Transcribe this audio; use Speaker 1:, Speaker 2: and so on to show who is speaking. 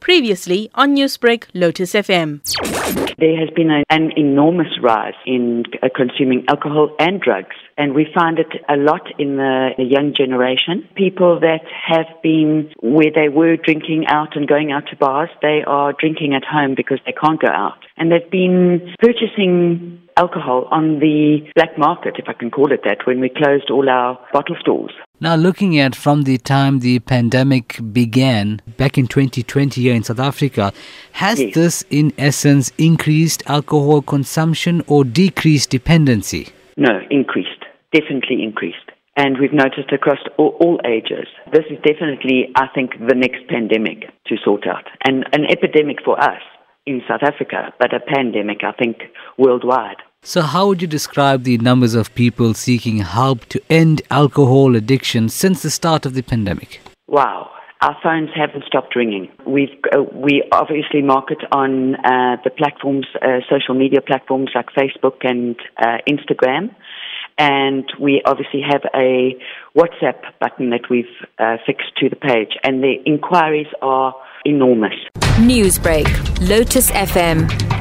Speaker 1: Previously on Newsbreak, Lotus FM.
Speaker 2: There has been a, an enormous rise in uh, consuming alcohol and drugs, and we find it a lot in the, the young generation. People that have been where they were drinking out and going out to bars, they are drinking at home because they can't go out. And they've been purchasing alcohol on the black market, if I can call it that, when we closed all our bottle stores.
Speaker 3: Now, looking at from the time the pandemic began back in 2020 here in South Africa, has
Speaker 2: Yes.
Speaker 3: this in essence increased alcohol consumption or decreased dependency?
Speaker 2: No, increased. Definitely increased. And we've noticed across all, all ages. This is definitely, I think, the next pandemic to sort out. And an epidemic for us in South Africa, but a pandemic, I think, worldwide.
Speaker 3: So, how would you describe the numbers of people seeking help to end alcohol addiction since the start of the pandemic?
Speaker 2: Wow. Our phones haven't stopped ringing. We've, uh, we obviously market on uh, the platforms, uh, social media platforms like Facebook and uh, Instagram. And we obviously have a WhatsApp button that we've uh, fixed to the page. And the inquiries are enormous.
Speaker 4: Newsbreak, Lotus FM,